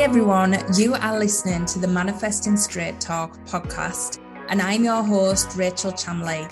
everyone. You are listening to the Manifesting Straight Talk podcast, and I'm your host, Rachel Chamley.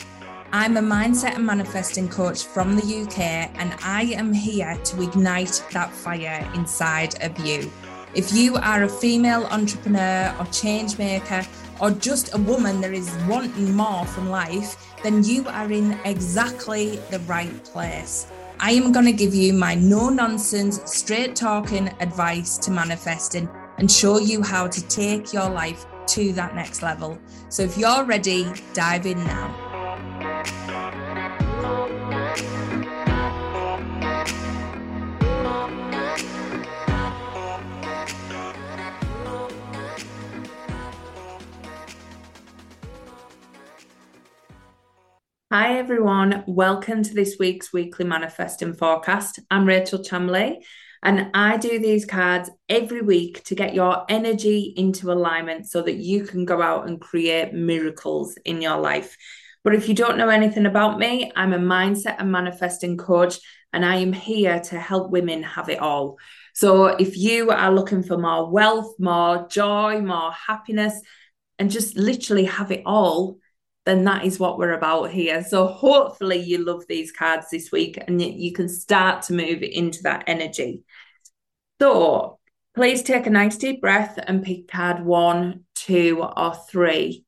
I'm a mindset and manifesting coach from the UK, and I am here to ignite that fire inside of you. If you are a female entrepreneur or change maker, or just a woman that is wanting more from life, then you are in exactly the right place. I am going to give you my no nonsense, straight talking advice to manifesting and show you how to take your life to that next level. So if you're ready, dive in now. Hi, everyone. Welcome to this week's weekly manifesting forecast. I'm Rachel Chamley, and I do these cards every week to get your energy into alignment so that you can go out and create miracles in your life. But if you don't know anything about me, I'm a mindset and manifesting coach, and I am here to help women have it all. So if you are looking for more wealth, more joy, more happiness, and just literally have it all, then that is what we're about here. So hopefully you love these cards this week and you can start to move into that energy. So please take a nice deep breath and pick card one, two, or three.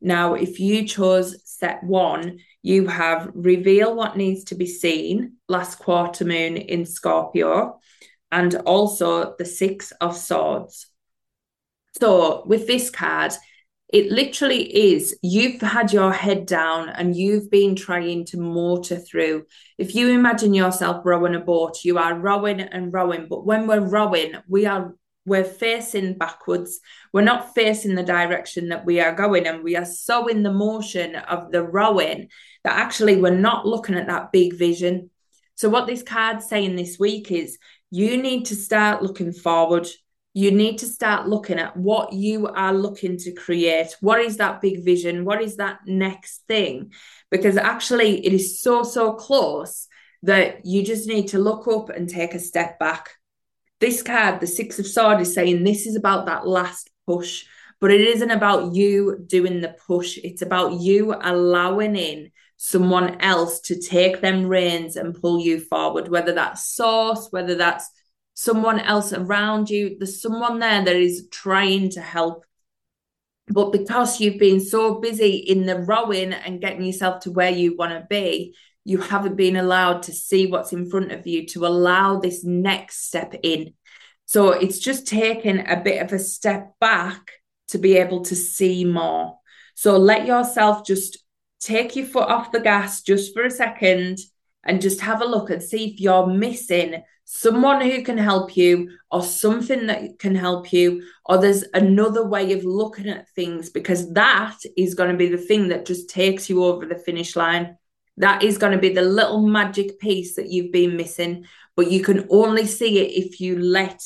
Now, if you chose set one, you have reveal what needs to be seen, last quarter moon in Scorpio, and also the Six of Swords. So, with this card, it literally is. You've had your head down and you've been trying to motor through. If you imagine yourself rowing a boat you are rowing and rowing. But when we're rowing we are we're facing backwards. We're not facing the direction that we are going and we are so in the motion of the rowing that actually we're not looking at that big vision. So what this card's saying this week is you need to start looking forward you need to start looking at what you are looking to create. What is that big vision? What is that next thing? Because actually, it is so, so close that you just need to look up and take a step back. This card, the Six of Swords, is saying this is about that last push, but it isn't about you doing the push. It's about you allowing in someone else to take them reins and pull you forward, whether that's source, whether that's someone else around you. There's someone there that is trying to help. But because you've been so busy in the rowing and getting yourself to where you want to be, you haven't been allowed to see what's in front of you to allow this next step in. So it's just taking a bit of a step back to be able to see more. So let yourself just take your foot off the gas just for a second and just have a look and see if you're missing someone who can help you or something that can help you or there's another way of looking at things because that is going to be the thing that just takes you over the finish line. That is going to be the little magic piece that you've been missing but you can only see it if you let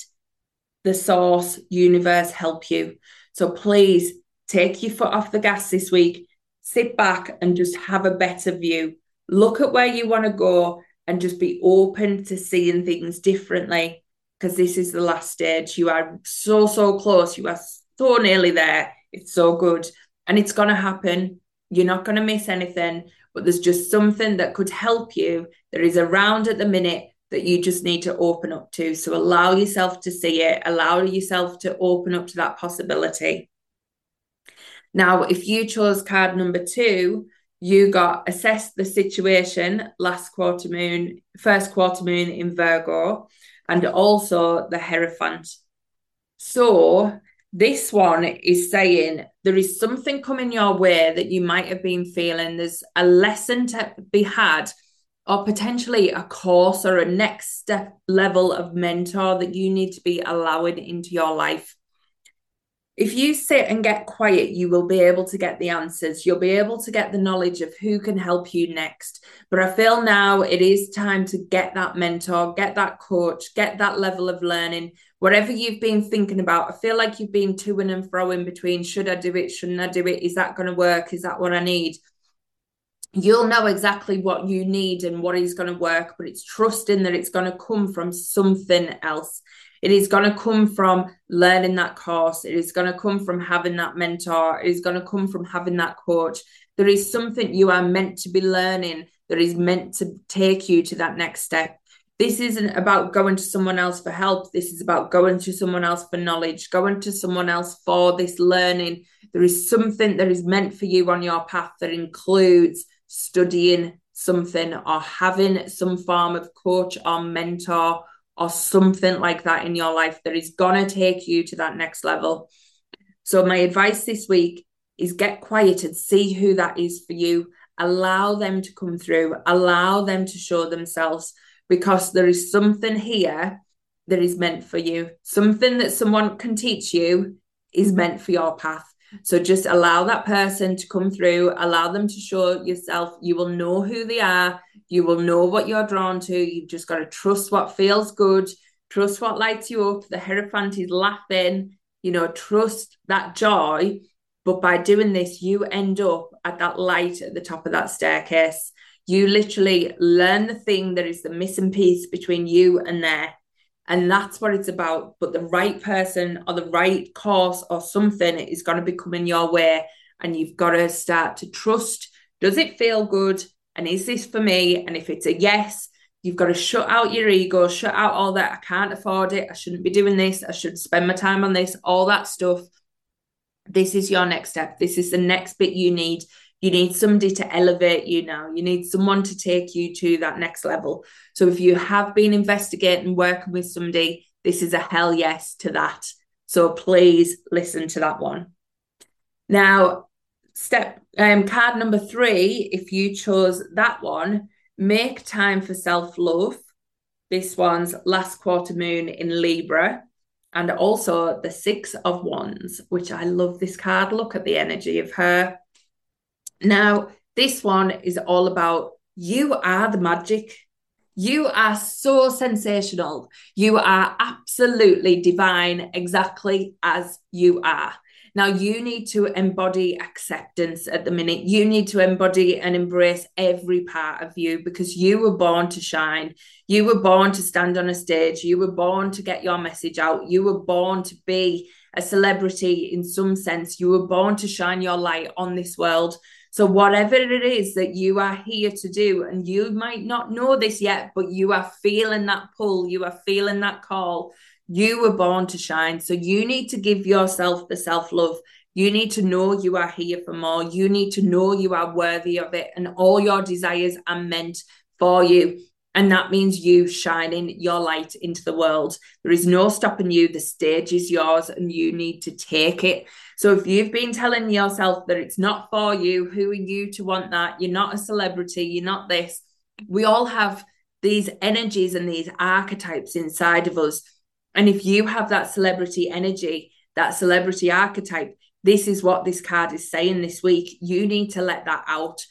the source universe help you. So please take your foot off the gas this week sit back and just have a better view. Look at where you want to go and just be open to seeing things differently because this is the last stage. You are so, so close. You are so nearly there. It's so good. And it's going to happen. You're not going to miss anything, but there's just something that could help you that is around at the minute that you just need to open up to. So allow yourself to see it, allow yourself to open up to that possibility. Now, if you chose card number two, you got assessed the situation last quarter moon, first quarter moon in Virgo, and also the Hierophant. So this one is saying there is something coming your way that you might have been feeling. There's a lesson to be had, or potentially a course or a next step level of mentor that you need to be allowing into your life if you sit and get quiet, you will be able to get the answers. You'll be able to get the knowledge of who can help you next. But I feel now it is time to get that mentor, get that coach, get that level of learning. Whatever you've been thinking about, I feel like you've been to and fro in between should I do it? Shouldn't I do it? Is that going to work? Is that what I need? you'll know exactly what you need and what is going to work, but it's trusting that it's going to come from something else. It is going to come from learning that course. It is going to come from having that mentor. It is going to come from having that coach. There is something you are meant to be learning that is meant to take you to that next step. This isn't about going to someone else for help. This is about going to someone else for knowledge, going to someone else for this learning. There is something that is meant for you on your path that includes studying something or having some form of coach or mentor or something like that in your life that is going to take you to that next level. So, my advice this week is get quiet and see who that is for you. Allow them to come through, allow them to show themselves because there is something here that is meant for you. Something that someone can teach you is meant for your path. So just allow that person to come through, allow them to show yourself. You will know who they are, you will know what you're drawn to. You've just got to trust what feels good, trust what lights you up. The Hierophant is laughing, you know, trust that joy. But by doing this, you end up at that light at the top of that staircase. You literally learn the thing that is the missing piece between you and there. And that's what it's about. But the right person or the right course or something is going to be coming your way. And you've got to start to trust does it feel good? And is this for me? And if it's a yes, you've got to shut out your ego, shut out all that. I can't afford it. I shouldn't be doing this. I should spend my time on this, all that stuff. This is your next step. This is the next bit you need you need somebody to elevate you now. You need someone to take you to that next level. So if you have been investigating, working with somebody, this is a hell yes to that. So please listen to that one. Now, step um, card number three, if you chose that one, make time for self love. This one's last quarter moon in Libra. And also the Six of Wands, which I love this card. Look at the energy of her. Now, this one is all about you are the magic. You are so sensational. You are absolutely divine, exactly as you are. Now, you need to embody acceptance at the minute. You need to embody and embrace every part of you because you were born to shine. You were born to stand on a stage. You were born to get your message out. You were born to be a celebrity in some sense. You were born to shine your light on this world. So, whatever it is that you are here to do, and you might not know this yet, but you are feeling that pull, you are feeling that call. You were born to shine. So, you need to give yourself the self love. You need to know you are here for more. You need to know you are worthy of it, and all your desires are meant for you. And that means you shining your light into the world. There is no stopping you. The stage is yours and you need to take it. So if you've been telling yourself that it's not for you, who are you to want that? You're not a celebrity, you're not this. We all have these energies and these archetypes inside of us. And if you have that celebrity energy, that celebrity archetype, this is what this card is saying this week. You need to let that out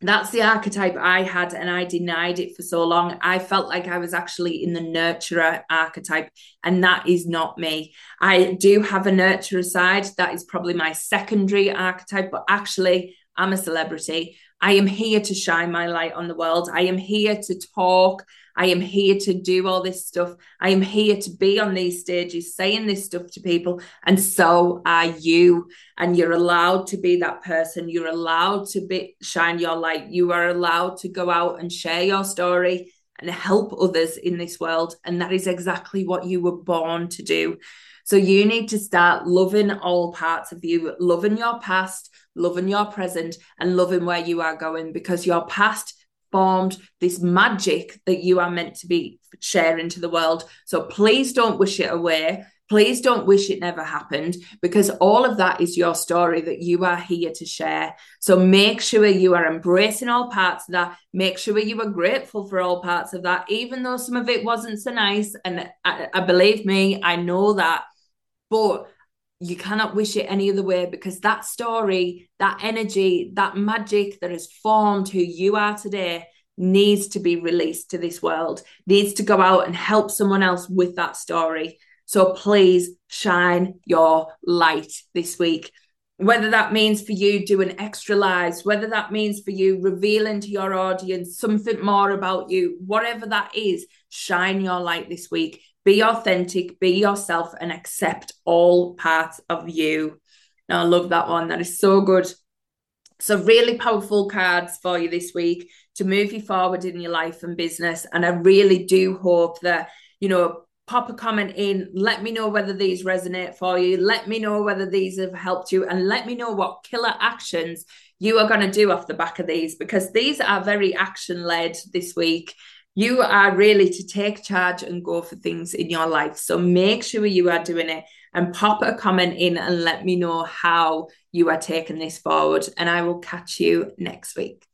that's the archetype I had, and I denied it for so long. I felt like I was actually in the nurturer archetype, and that is not me. I do have a nurturer side, that is probably my secondary archetype, but actually, I'm a celebrity. I am here to shine my light on the world. I am here to talk. I am here to do all this stuff. I am here to be on these stages saying this stuff to people. And so are you. And you're allowed to be that person. You're allowed to be shine your light. You are allowed to go out and share your story and help others in this world. And that is exactly what you were born to do. So you need to start loving all parts of you, loving your past, loving your present, and loving where you are going because your past formed this magic that you are meant to be sharing to the world. So please don't wish it away. Please don't wish it never happened because all of that is your story that you are here to share. So make sure you are embracing all parts of that. Make sure you are grateful for all parts of that, even though some of it wasn't so nice. And I, I believe me, I know that. But you cannot wish it any other way because that story, that energy, that magic that has formed who you are today needs to be released to this world, needs to go out and help someone else with that story. So please shine your light this week. whether that means for you doing extra lives, whether that means for you revealing to your audience something more about you, whatever that is, shine your light this week. Be authentic, be yourself, and accept all parts of you. Now, I love that one. That is so good. So, really powerful cards for you this week to move you forward in your life and business. And I really do hope that, you know, pop a comment in. Let me know whether these resonate for you. Let me know whether these have helped you. And let me know what killer actions you are going to do off the back of these because these are very action led this week. You are really to take charge and go for things in your life. So make sure you are doing it and pop a comment in and let me know how you are taking this forward. And I will catch you next week.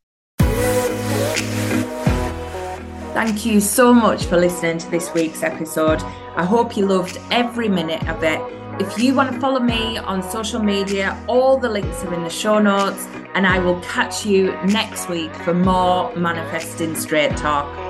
Thank you so much for listening to this week's episode. I hope you loved every minute of it. If you want to follow me on social media, all the links are in the show notes, and I will catch you next week for more Manifesting Straight Talk.